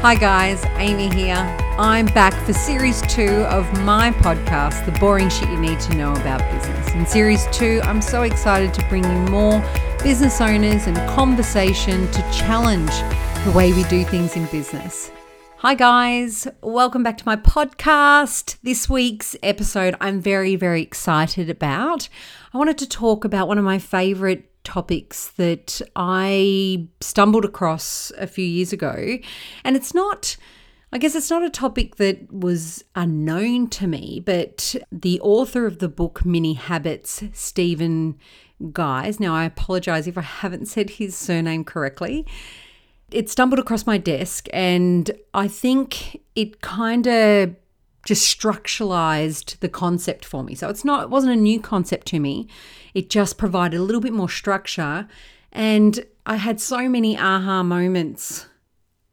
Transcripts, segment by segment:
Hi, guys, Amy here. I'm back for series two of my podcast, The Boring Shit You Need to Know About Business. In series two, I'm so excited to bring you more business owners and conversation to challenge the way we do things in business. Hi, guys. Welcome back to my podcast. This week's episode, I'm very, very excited about. I wanted to talk about one of my favorite topics that I stumbled across a few years ago. And it's not, I guess it's not a topic that was unknown to me, but the author of the book Mini Habits, Stephen Guise, now I apologize if I haven't said his surname correctly. It stumbled across my desk, and I think it kind of just structuralized the concept for me. So it's not it wasn't a new concept to me. It just provided a little bit more structure and I had so many aha moments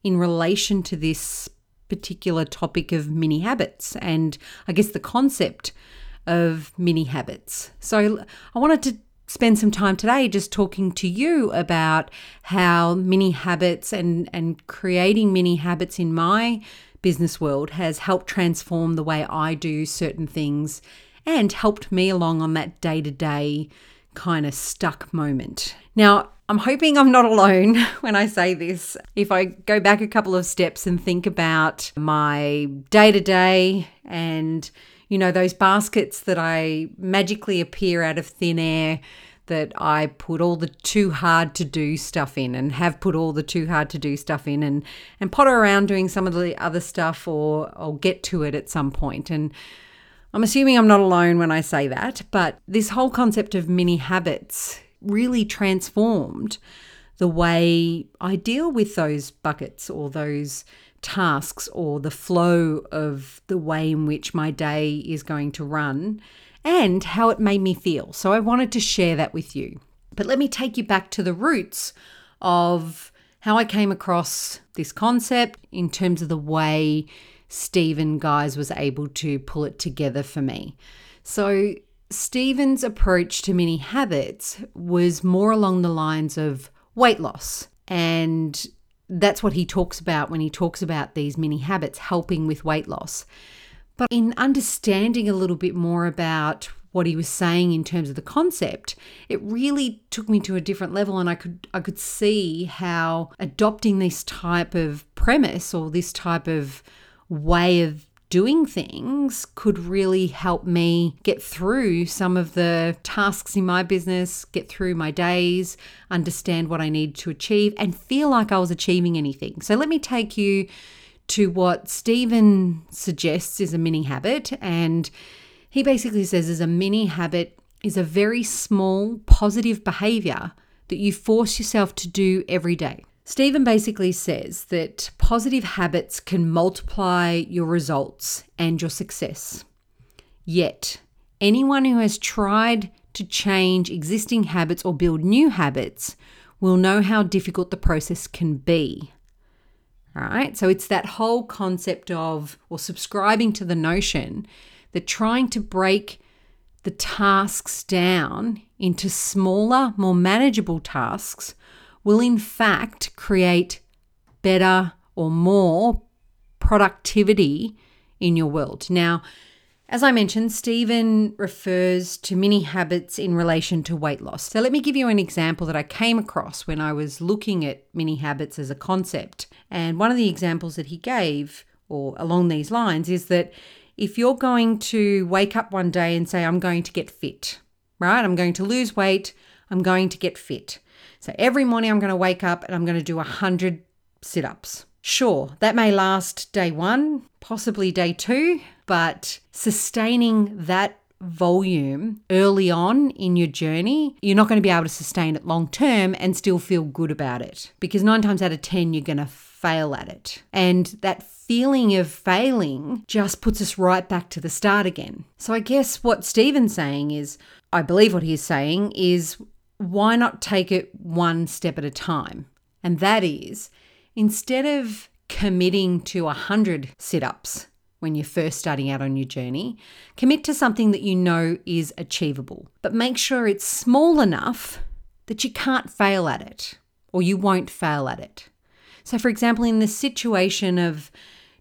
in relation to this particular topic of mini habits and I guess the concept of mini habits. So I wanted to spend some time today just talking to you about how mini habits and and creating mini habits in my business world has helped transform the way I do certain things and helped me along on that day to day kind of stuck moment. Now, I'm hoping I'm not alone when I say this. If I go back a couple of steps and think about my day to day and, you know, those baskets that I magically appear out of thin air that I put all the too hard to do stuff in and have put all the too hard to do stuff in and and potter around doing some of the other stuff or or get to it at some point. And I'm assuming I'm not alone when I say that, but this whole concept of mini habits really transformed the way I deal with those buckets or those tasks or the flow of the way in which my day is going to run and how it made me feel. So I wanted to share that with you. But let me take you back to the roots of how I came across this concept in terms of the way Stephen Guise was able to pull it together for me. So, Stephen's approach to mini habits was more along the lines of weight loss. And that's what he talks about when he talks about these mini habits helping with weight loss. But in understanding a little bit more about what he was saying in terms of the concept, it really took me to a different level and I could I could see how adopting this type of premise or this type of way of doing things could really help me get through some of the tasks in my business, get through my days, understand what I need to achieve, and feel like I was achieving anything. So, let me take you to what Stephen suggests is a mini habit. And he basically says is a mini habit is a very small positive behavior that you force yourself to do every day. Stephen basically says that positive habits can multiply your results and your success. Yet, anyone who has tried to change existing habits or build new habits will know how difficult the process can be. Right. So it's that whole concept of, or subscribing to the notion that trying to break the tasks down into smaller, more manageable tasks will in fact create better or more productivity in your world. Now, as I mentioned, Stephen refers to mini habits in relation to weight loss. So let me give you an example that I came across when I was looking at mini habits as a concept. And one of the examples that he gave, or along these lines, is that if you're going to wake up one day and say, I'm going to get fit, right? I'm going to lose weight, I'm going to get fit. So every morning I'm going to wake up and I'm going to do 100 sit ups. Sure, that may last day one, possibly day two, but sustaining that volume early on in your journey, you're not going to be able to sustain it long term and still feel good about it because nine times out of 10, you're going to fail at it. And that feeling of failing just puts us right back to the start again. So I guess what Stephen's saying is, I believe what he's saying is, why not take it one step at a time? And that is, instead of committing to 100 sit ups when you're first starting out on your journey. Commit to something that you know is achievable, but make sure it's small enough that you can't fail at it or you won't fail at it. So, for example, in the situation of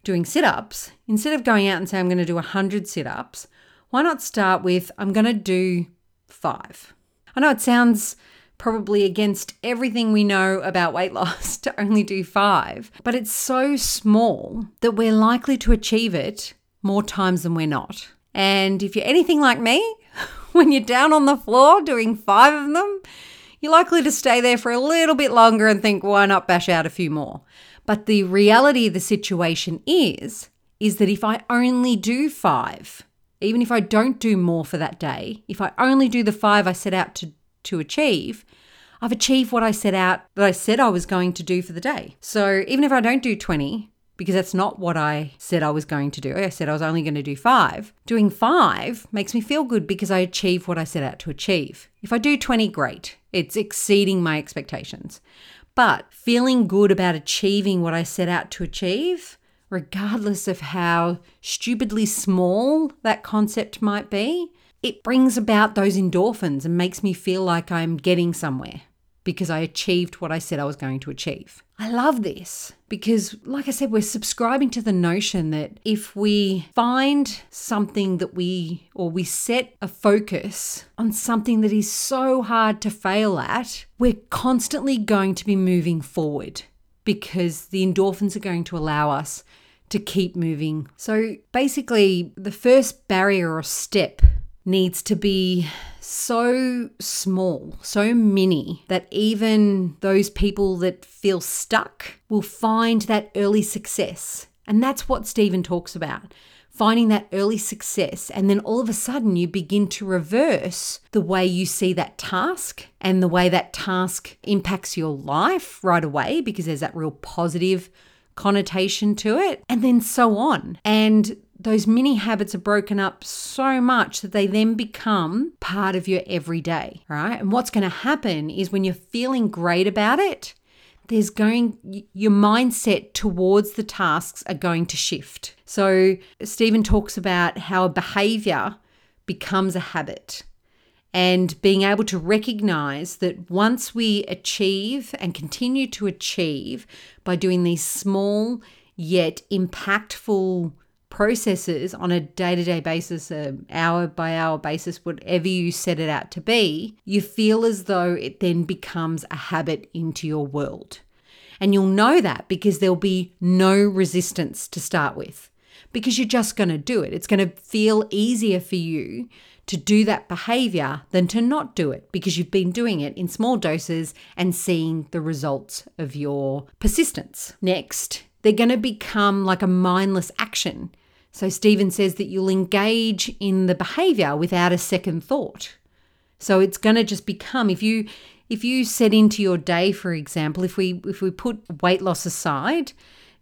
doing sit ups, instead of going out and saying, I'm going to do 100 sit ups, why not start with, I'm going to do five? I know it sounds probably against everything we know about weight loss to only do five, but it's so small that we're likely to achieve it more times than we're not. And if you're anything like me, when you're down on the floor doing five of them, you're likely to stay there for a little bit longer and think, why not bash out a few more? But the reality of the situation is, is that if I only do five, even if I don't do more for that day, if I only do the five I set out to, to achieve, I've achieved what I set out that I said I was going to do for the day. So even if I don't do 20, because that's not what I said I was going to do. I said I was only going to do five. Doing five makes me feel good because I achieve what I set out to achieve. If I do 20, great. It's exceeding my expectations. But feeling good about achieving what I set out to achieve, regardless of how stupidly small that concept might be, it brings about those endorphins and makes me feel like I'm getting somewhere because I achieved what I said I was going to achieve. I love this because, like I said, we're subscribing to the notion that if we find something that we, or we set a focus on something that is so hard to fail at, we're constantly going to be moving forward because the endorphins are going to allow us to keep moving. So basically, the first barrier or step needs to be so small, so mini, that even those people that feel stuck will find that early success. And that's what Stephen talks about finding that early success. And then all of a sudden, you begin to reverse the way you see that task and the way that task impacts your life right away because there's that real positive connotation to it, and then so on. And those mini habits are broken up so much that they then become part of your everyday, right? And what's going to happen is when you're feeling great about it, there's going your mindset towards the tasks are going to shift. So Stephen talks about how a behavior becomes a habit and being able to recognize that once we achieve and continue to achieve by doing these small yet impactful processes on a day to day basis, a hour by hour basis, whatever you set it out to be, you feel as though it then becomes a habit into your world. And you'll know that because there'll be no resistance to start with because you're just going to do it. It's going to feel easier for you to do that behavior than to not do it because you've been doing it in small doses and seeing the results of your persistence. Next, they're going to become like a mindless action so Stephen says that you'll engage in the behavior without a second thought. So it's going to just become if you if you set into your day for example, if we if we put weight loss aside,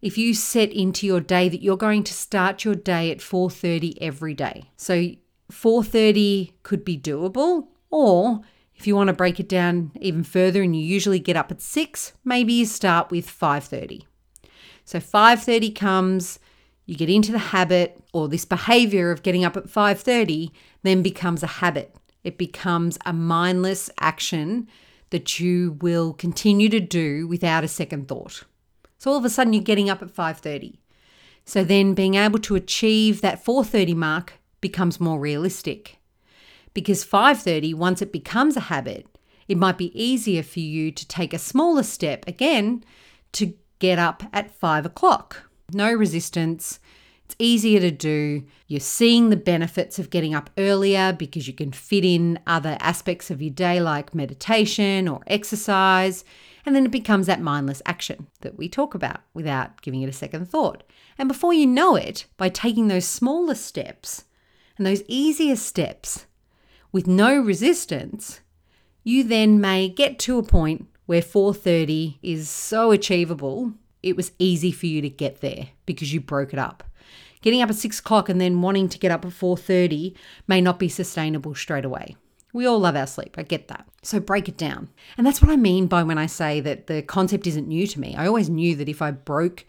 if you set into your day that you're going to start your day at 4:30 every day. So 4:30 could be doable or if you want to break it down even further and you usually get up at 6, maybe you start with 5:30. So 5:30 comes you get into the habit or this behavior of getting up at 5:30 then becomes a habit. It becomes a mindless action that you will continue to do without a second thought. So all of a sudden you're getting up at 5:30. So then being able to achieve that 4:30 mark becomes more realistic. Because 5:30 once it becomes a habit, it might be easier for you to take a smaller step again to get up at 5 o'clock no resistance. It's easier to do. You're seeing the benefits of getting up earlier because you can fit in other aspects of your day like meditation or exercise. And then it becomes that mindless action that we talk about without giving it a second thought. And before you know it, by taking those smaller steps and those easier steps with no resistance, you then may get to a point where 4:30 is so achievable it was easy for you to get there because you broke it up. Getting up at six o'clock and then wanting to get up at 4:30 may not be sustainable straight away. We all love our sleep. I get that. So break it down. And that's what I mean by when I say that the concept isn't new to me. I always knew that if I broke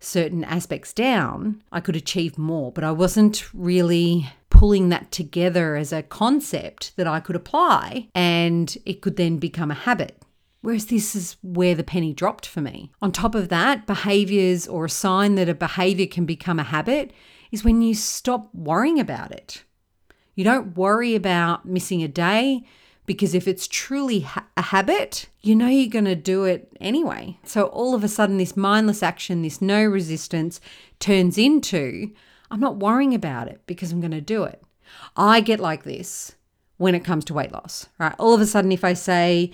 certain aspects down, I could achieve more, but I wasn't really pulling that together as a concept that I could apply and it could then become a habit. Whereas this is where the penny dropped for me. On top of that, behaviors or a sign that a behavior can become a habit is when you stop worrying about it. You don't worry about missing a day because if it's truly ha- a habit, you know you're going to do it anyway. So all of a sudden, this mindless action, this no resistance, turns into I'm not worrying about it because I'm going to do it. I get like this when it comes to weight loss, right? All of a sudden, if I say,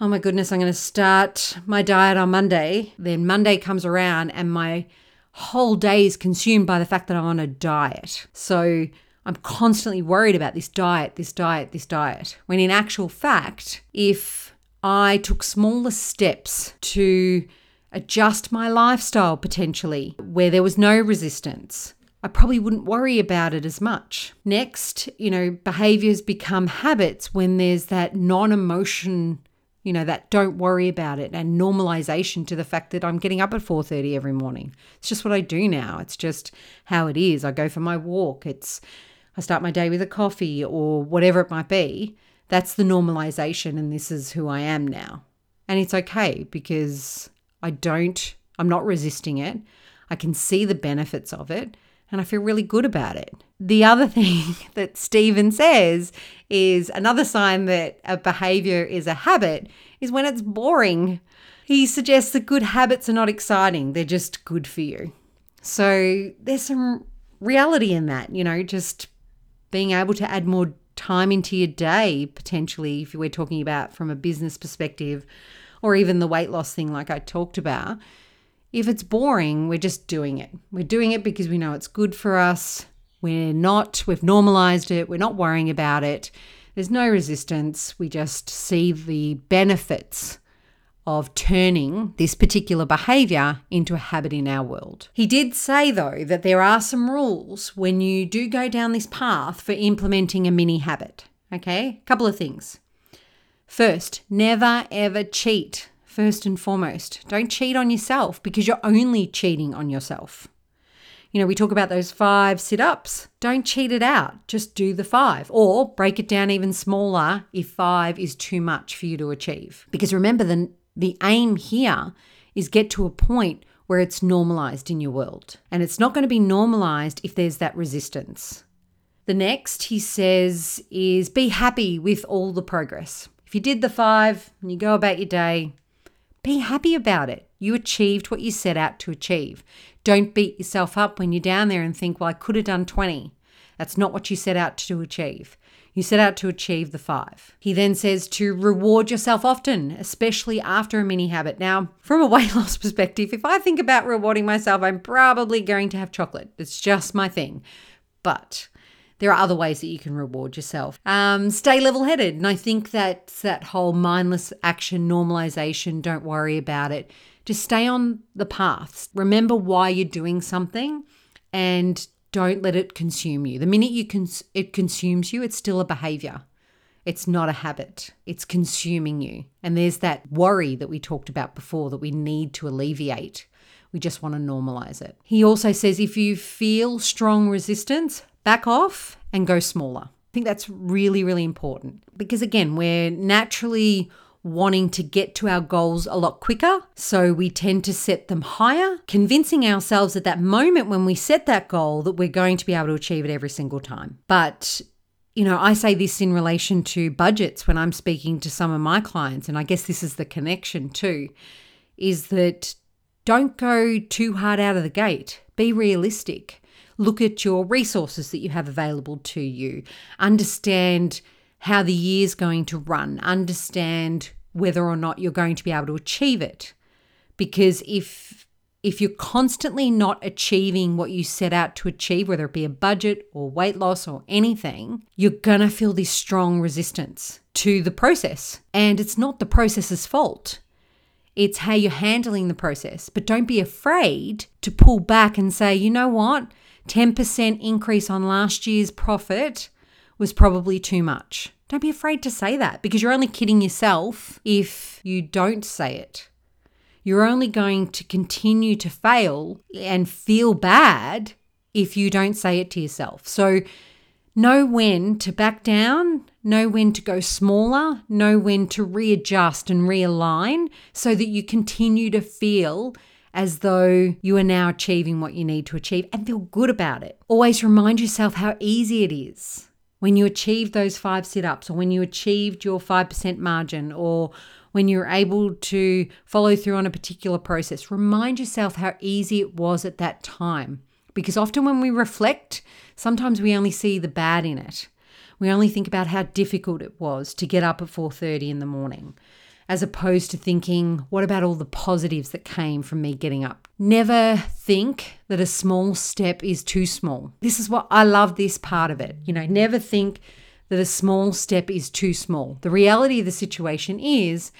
oh my goodness, I'm going to start my diet on Monday, then Monday comes around and my whole day is consumed by the fact that I'm on a diet. So I'm constantly worried about this diet, this diet, this diet. When in actual fact, if I took smaller steps to adjust my lifestyle potentially where there was no resistance, I probably wouldn't worry about it as much. Next, you know, behaviors become habits when there's that non emotion you know that don't worry about it and normalization to the fact that i'm getting up at 4.30 every morning. It's just what i do now. It's just how it is. I go for my walk. It's I start my day with a coffee or whatever it might be, that's the normalization and this is who I am now. And it's okay because I don't, I'm not resisting it. I can see the benefits of it and I feel really good about it. The other thing that Stephen says is another sign that a behavior is a habit is when it's boring. He suggests that good habits are not exciting, they're just good for you. So there's some reality in that, you know, just being able to add more time into your day, potentially, if we're talking about from a business perspective, or even the weight loss thing, like I talked about. If it's boring, we're just doing it. We're doing it because we know it's good for us. We're not, we've normalized it, we're not worrying about it. There's no resistance. We just see the benefits of turning this particular behavior into a habit in our world. He did say, though, that there are some rules when you do go down this path for implementing a mini habit. Okay, a couple of things. First, never ever cheat. First and foremost, don't cheat on yourself because you're only cheating on yourself. You know, we talk about those five sit ups. Don't cheat it out. Just do the five or break it down even smaller if five is too much for you to achieve. Because remember, the the aim here is get to a point where it's normalized in your world. And it's not going to be normalized if there's that resistance. The next, he says, is be happy with all the progress. If you did the five and you go about your day, be happy about it. You achieved what you set out to achieve. Don't beat yourself up when you're down there and think, well, I could have done 20. That's not what you set out to achieve. You set out to achieve the five. He then says to reward yourself often, especially after a mini habit. Now, from a weight loss perspective, if I think about rewarding myself, I'm probably going to have chocolate. It's just my thing. But there are other ways that you can reward yourself. Um, stay level headed. And I think that's that whole mindless action normalization, don't worry about it. Just stay on the paths. Remember why you're doing something and don't let it consume you. The minute you cons- it consumes you, it's still a behavior. It's not a habit. It's consuming you. And there's that worry that we talked about before that we need to alleviate. We just want to normalize it. He also says if you feel strong resistance, back off and go smaller. I think that's really, really important because, again, we're naturally wanting to get to our goals a lot quicker. So we tend to set them higher, convincing ourselves at that moment when we set that goal that we're going to be able to achieve it every single time. But you know, I say this in relation to budgets when I'm speaking to some of my clients, and I guess this is the connection too, is that don't go too hard out of the gate. Be realistic. Look at your resources that you have available to you. Understand how the year's going to run, understand whether or not you're going to be able to achieve it. Because if if you're constantly not achieving what you set out to achieve, whether it be a budget or weight loss or anything, you're gonna feel this strong resistance to the process. And it's not the process's fault. It's how you're handling the process. But don't be afraid to pull back and say, you know what? 10% increase on last year's profit was probably too much. Don't be afraid to say that because you're only kidding yourself if you don't say it. You're only going to continue to fail and feel bad if you don't say it to yourself. So, know when to back down, know when to go smaller, know when to readjust and realign so that you continue to feel as though you are now achieving what you need to achieve and feel good about it. Always remind yourself how easy it is when you achieve those five sit ups or when you achieved your 5% margin or when you're able to follow through on a particular process. Remind yourself how easy it was at that time. Because often when we reflect, sometimes we only see the bad in it. We only think about how difficult it was to get up at 4:30 in the morning as opposed to thinking, what about all the positives that came from me getting up? Never think that a small step is too small. This is what I love this part of it. You know, never think that a small step is too small. The reality of the situation is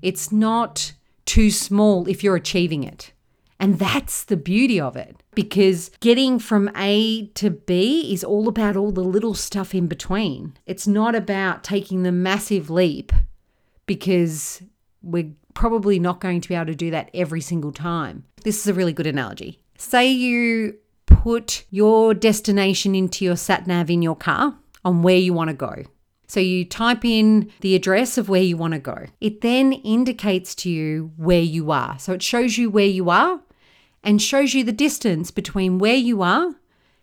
it's not too small if you're achieving it. And that's the beauty of it because getting from A to B is all about all the little stuff in between. It's not about taking the massive leap because we're probably not going to be able to do that every single time. This is a really good analogy. Say you put your destination into your sat nav in your car on where you want to go. So you type in the address of where you want to go. It then indicates to you where you are. So it shows you where you are and shows you the distance between where you are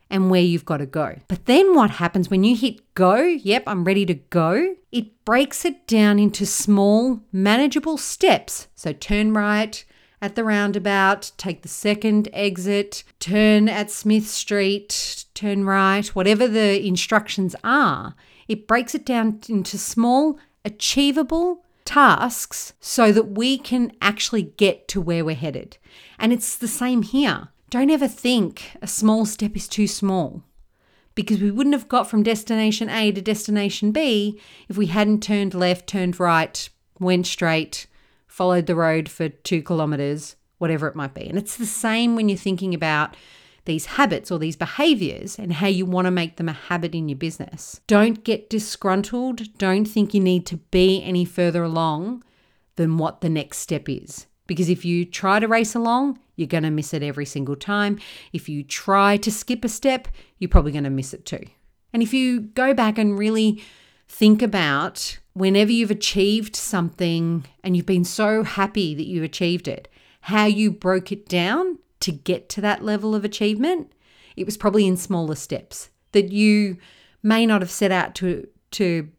and where you've got to go. But then what happens when you hit go? Yep, I'm ready to go. It breaks it down into small, manageable steps. So turn right at the roundabout, take the second exit, turn at Smith Street, turn right, whatever the instructions are. It breaks it down into small, achievable tasks so that we can actually get to where we're headed. And it's the same here. Don't ever think a small step is too small because we wouldn't have got from destination A to destination B if we hadn't turned left, turned right, went straight, followed the road for two kilometers, whatever it might be. And it's the same when you're thinking about these habits or these behaviors and how you want to make them a habit in your business. Don't get disgruntled. Don't think you need to be any further along than what the next step is. Because if you try to race along, you're going to miss it every single time. If you try to skip a step, you're probably going to miss it too. And if you go back and really think about whenever you've achieved something and you've been so happy that you achieved it, how you broke it down to get to that level of achievement, it was probably in smaller steps that you may not have set out to to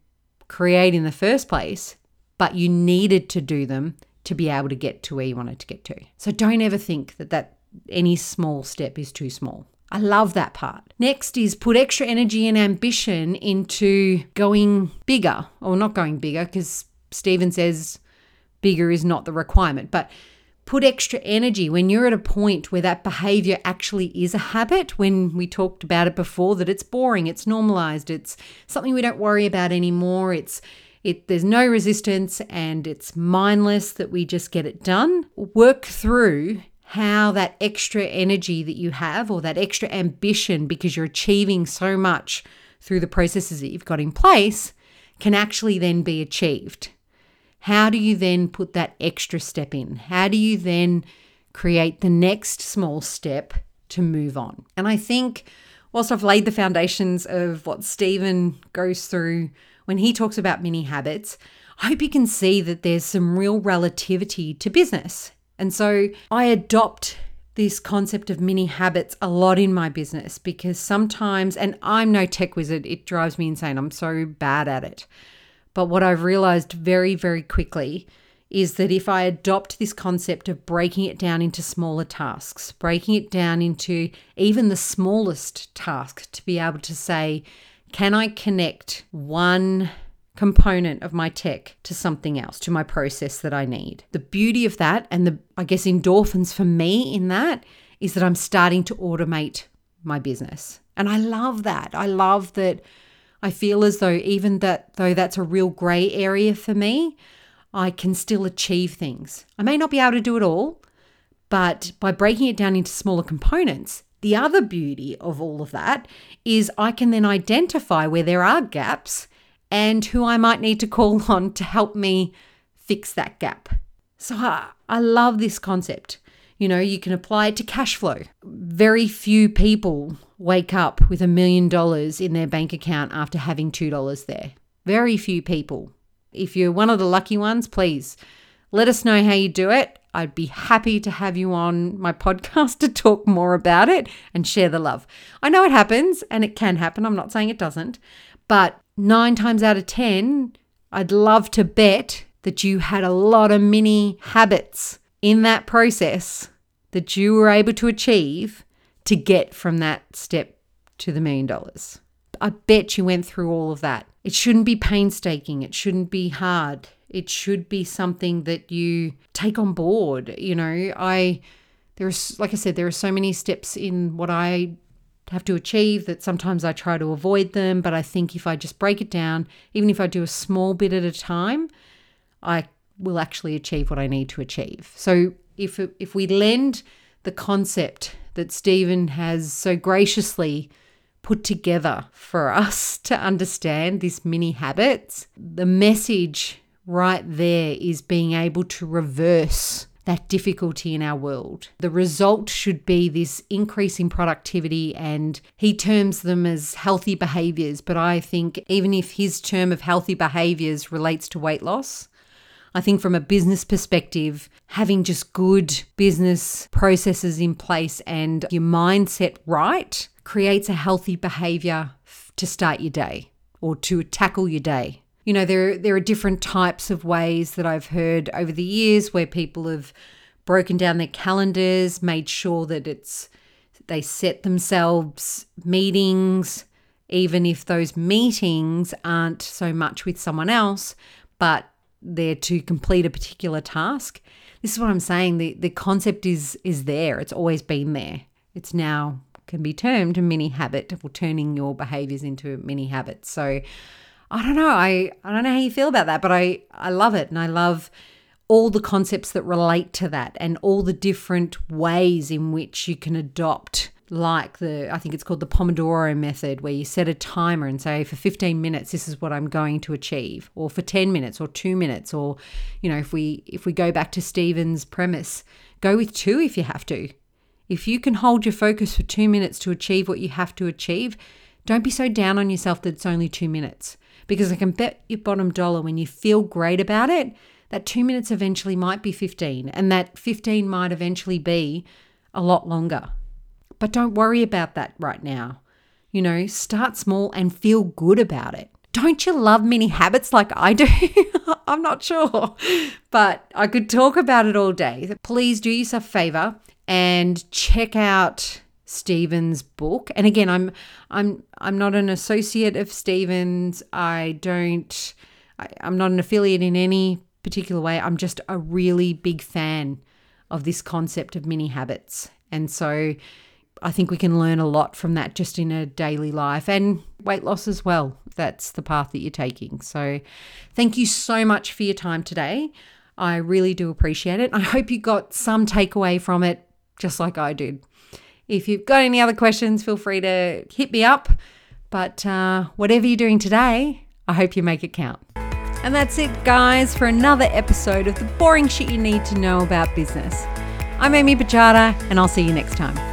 create in the first place, but you needed to do them to be able to get to where you wanted to get to. So don't ever think that that any small step is too small. I love that part. Next is put extra energy and ambition into going bigger, or not going bigger, because Stephen says bigger is not the requirement, but put extra energy when you're at a point where that behavior actually is a habit. When we talked about it before, that it's boring, it's normalized, it's something we don't worry about anymore. It's it there's no resistance and it's mindless that we just get it done. Work through how that extra energy that you have or that extra ambition because you're achieving so much through the processes that you've got in place can actually then be achieved. How do you then put that extra step in? How do you then create the next small step to move on? And I think, whilst I've laid the foundations of what Stephen goes through when he talks about mini habits, I hope you can see that there's some real relativity to business. And so I adopt this concept of mini habits a lot in my business because sometimes, and I'm no tech wizard, it drives me insane. I'm so bad at it. But what I've realized very, very quickly is that if I adopt this concept of breaking it down into smaller tasks, breaking it down into even the smallest task to be able to say, can I connect one component of my tech to something else, to my process that I need? The beauty of that and the, I guess, endorphins for me in that is that I'm starting to automate my business. And I love that. I love that I feel as though even that though that's a real gray area for me, I can still achieve things. I may not be able to do it all, but by breaking it down into smaller components, the other beauty of all of that is I can then identify where there are gaps and who I might need to call on to help me fix that gap. So I, I love this concept. You know, you can apply it to cash flow. Very few people wake up with a million dollars in their bank account after having $2 there. Very few people. If you're one of the lucky ones, please let us know how you do it. I'd be happy to have you on my podcast to talk more about it and share the love. I know it happens and it can happen. I'm not saying it doesn't, but nine times out of 10, I'd love to bet that you had a lot of mini habits in that process that you were able to achieve to get from that step to the million dollars. I bet you went through all of that. It shouldn't be painstaking, it shouldn't be hard. It should be something that you take on board. You know, I there's like I said, there are so many steps in what I have to achieve that sometimes I try to avoid them, but I think if I just break it down, even if I do a small bit at a time, I will actually achieve what I need to achieve. So if if we lend the concept that Stephen has so graciously put together for us to understand this mini habits, the message right there is being able to reverse that difficulty in our world. The result should be this increase in productivity, and he terms them as healthy behaviors. But I think even if his term of healthy behaviors relates to weight loss, I think from a business perspective, having just good business processes in place and your mindset right creates a healthy behavior to start your day or to tackle your day. You know, there, there are different types of ways that I've heard over the years where people have broken down their calendars, made sure that it's they set themselves meetings, even if those meetings aren't so much with someone else, but they're to complete a particular task. This is what I'm saying. The the concept is is there. It's always been there. It's now can be termed a mini habit or turning your behaviors into mini habits. So I don't know. I, I don't know how you feel about that, but I, I love it. And I love all the concepts that relate to that and all the different ways in which you can adopt like the I think it's called the Pomodoro method where you set a timer and say for 15 minutes this is what I'm going to achieve or for 10 minutes or 2 minutes or you know if we if we go back to Stephen's premise go with 2 if you have to if you can hold your focus for 2 minutes to achieve what you have to achieve don't be so down on yourself that it's only 2 minutes because I can bet your bottom dollar when you feel great about it that 2 minutes eventually might be 15 and that 15 might eventually be a lot longer but don't worry about that right now. You know, start small and feel good about it. Don't you love mini habits like I do? I'm not sure, but I could talk about it all day. Please do yourself a favor and check out Stephen's book. And again, I'm I'm I'm not an associate of Stephen's. I don't I, I'm not an affiliate in any particular way. I'm just a really big fan of this concept of mini habits. And so I think we can learn a lot from that just in a daily life and weight loss as well. That's the path that you're taking. So, thank you so much for your time today. I really do appreciate it. I hope you got some takeaway from it, just like I did. If you've got any other questions, feel free to hit me up. But uh, whatever you're doing today, I hope you make it count. And that's it, guys, for another episode of the boring shit you need to know about business. I'm Amy Bajada, and I'll see you next time.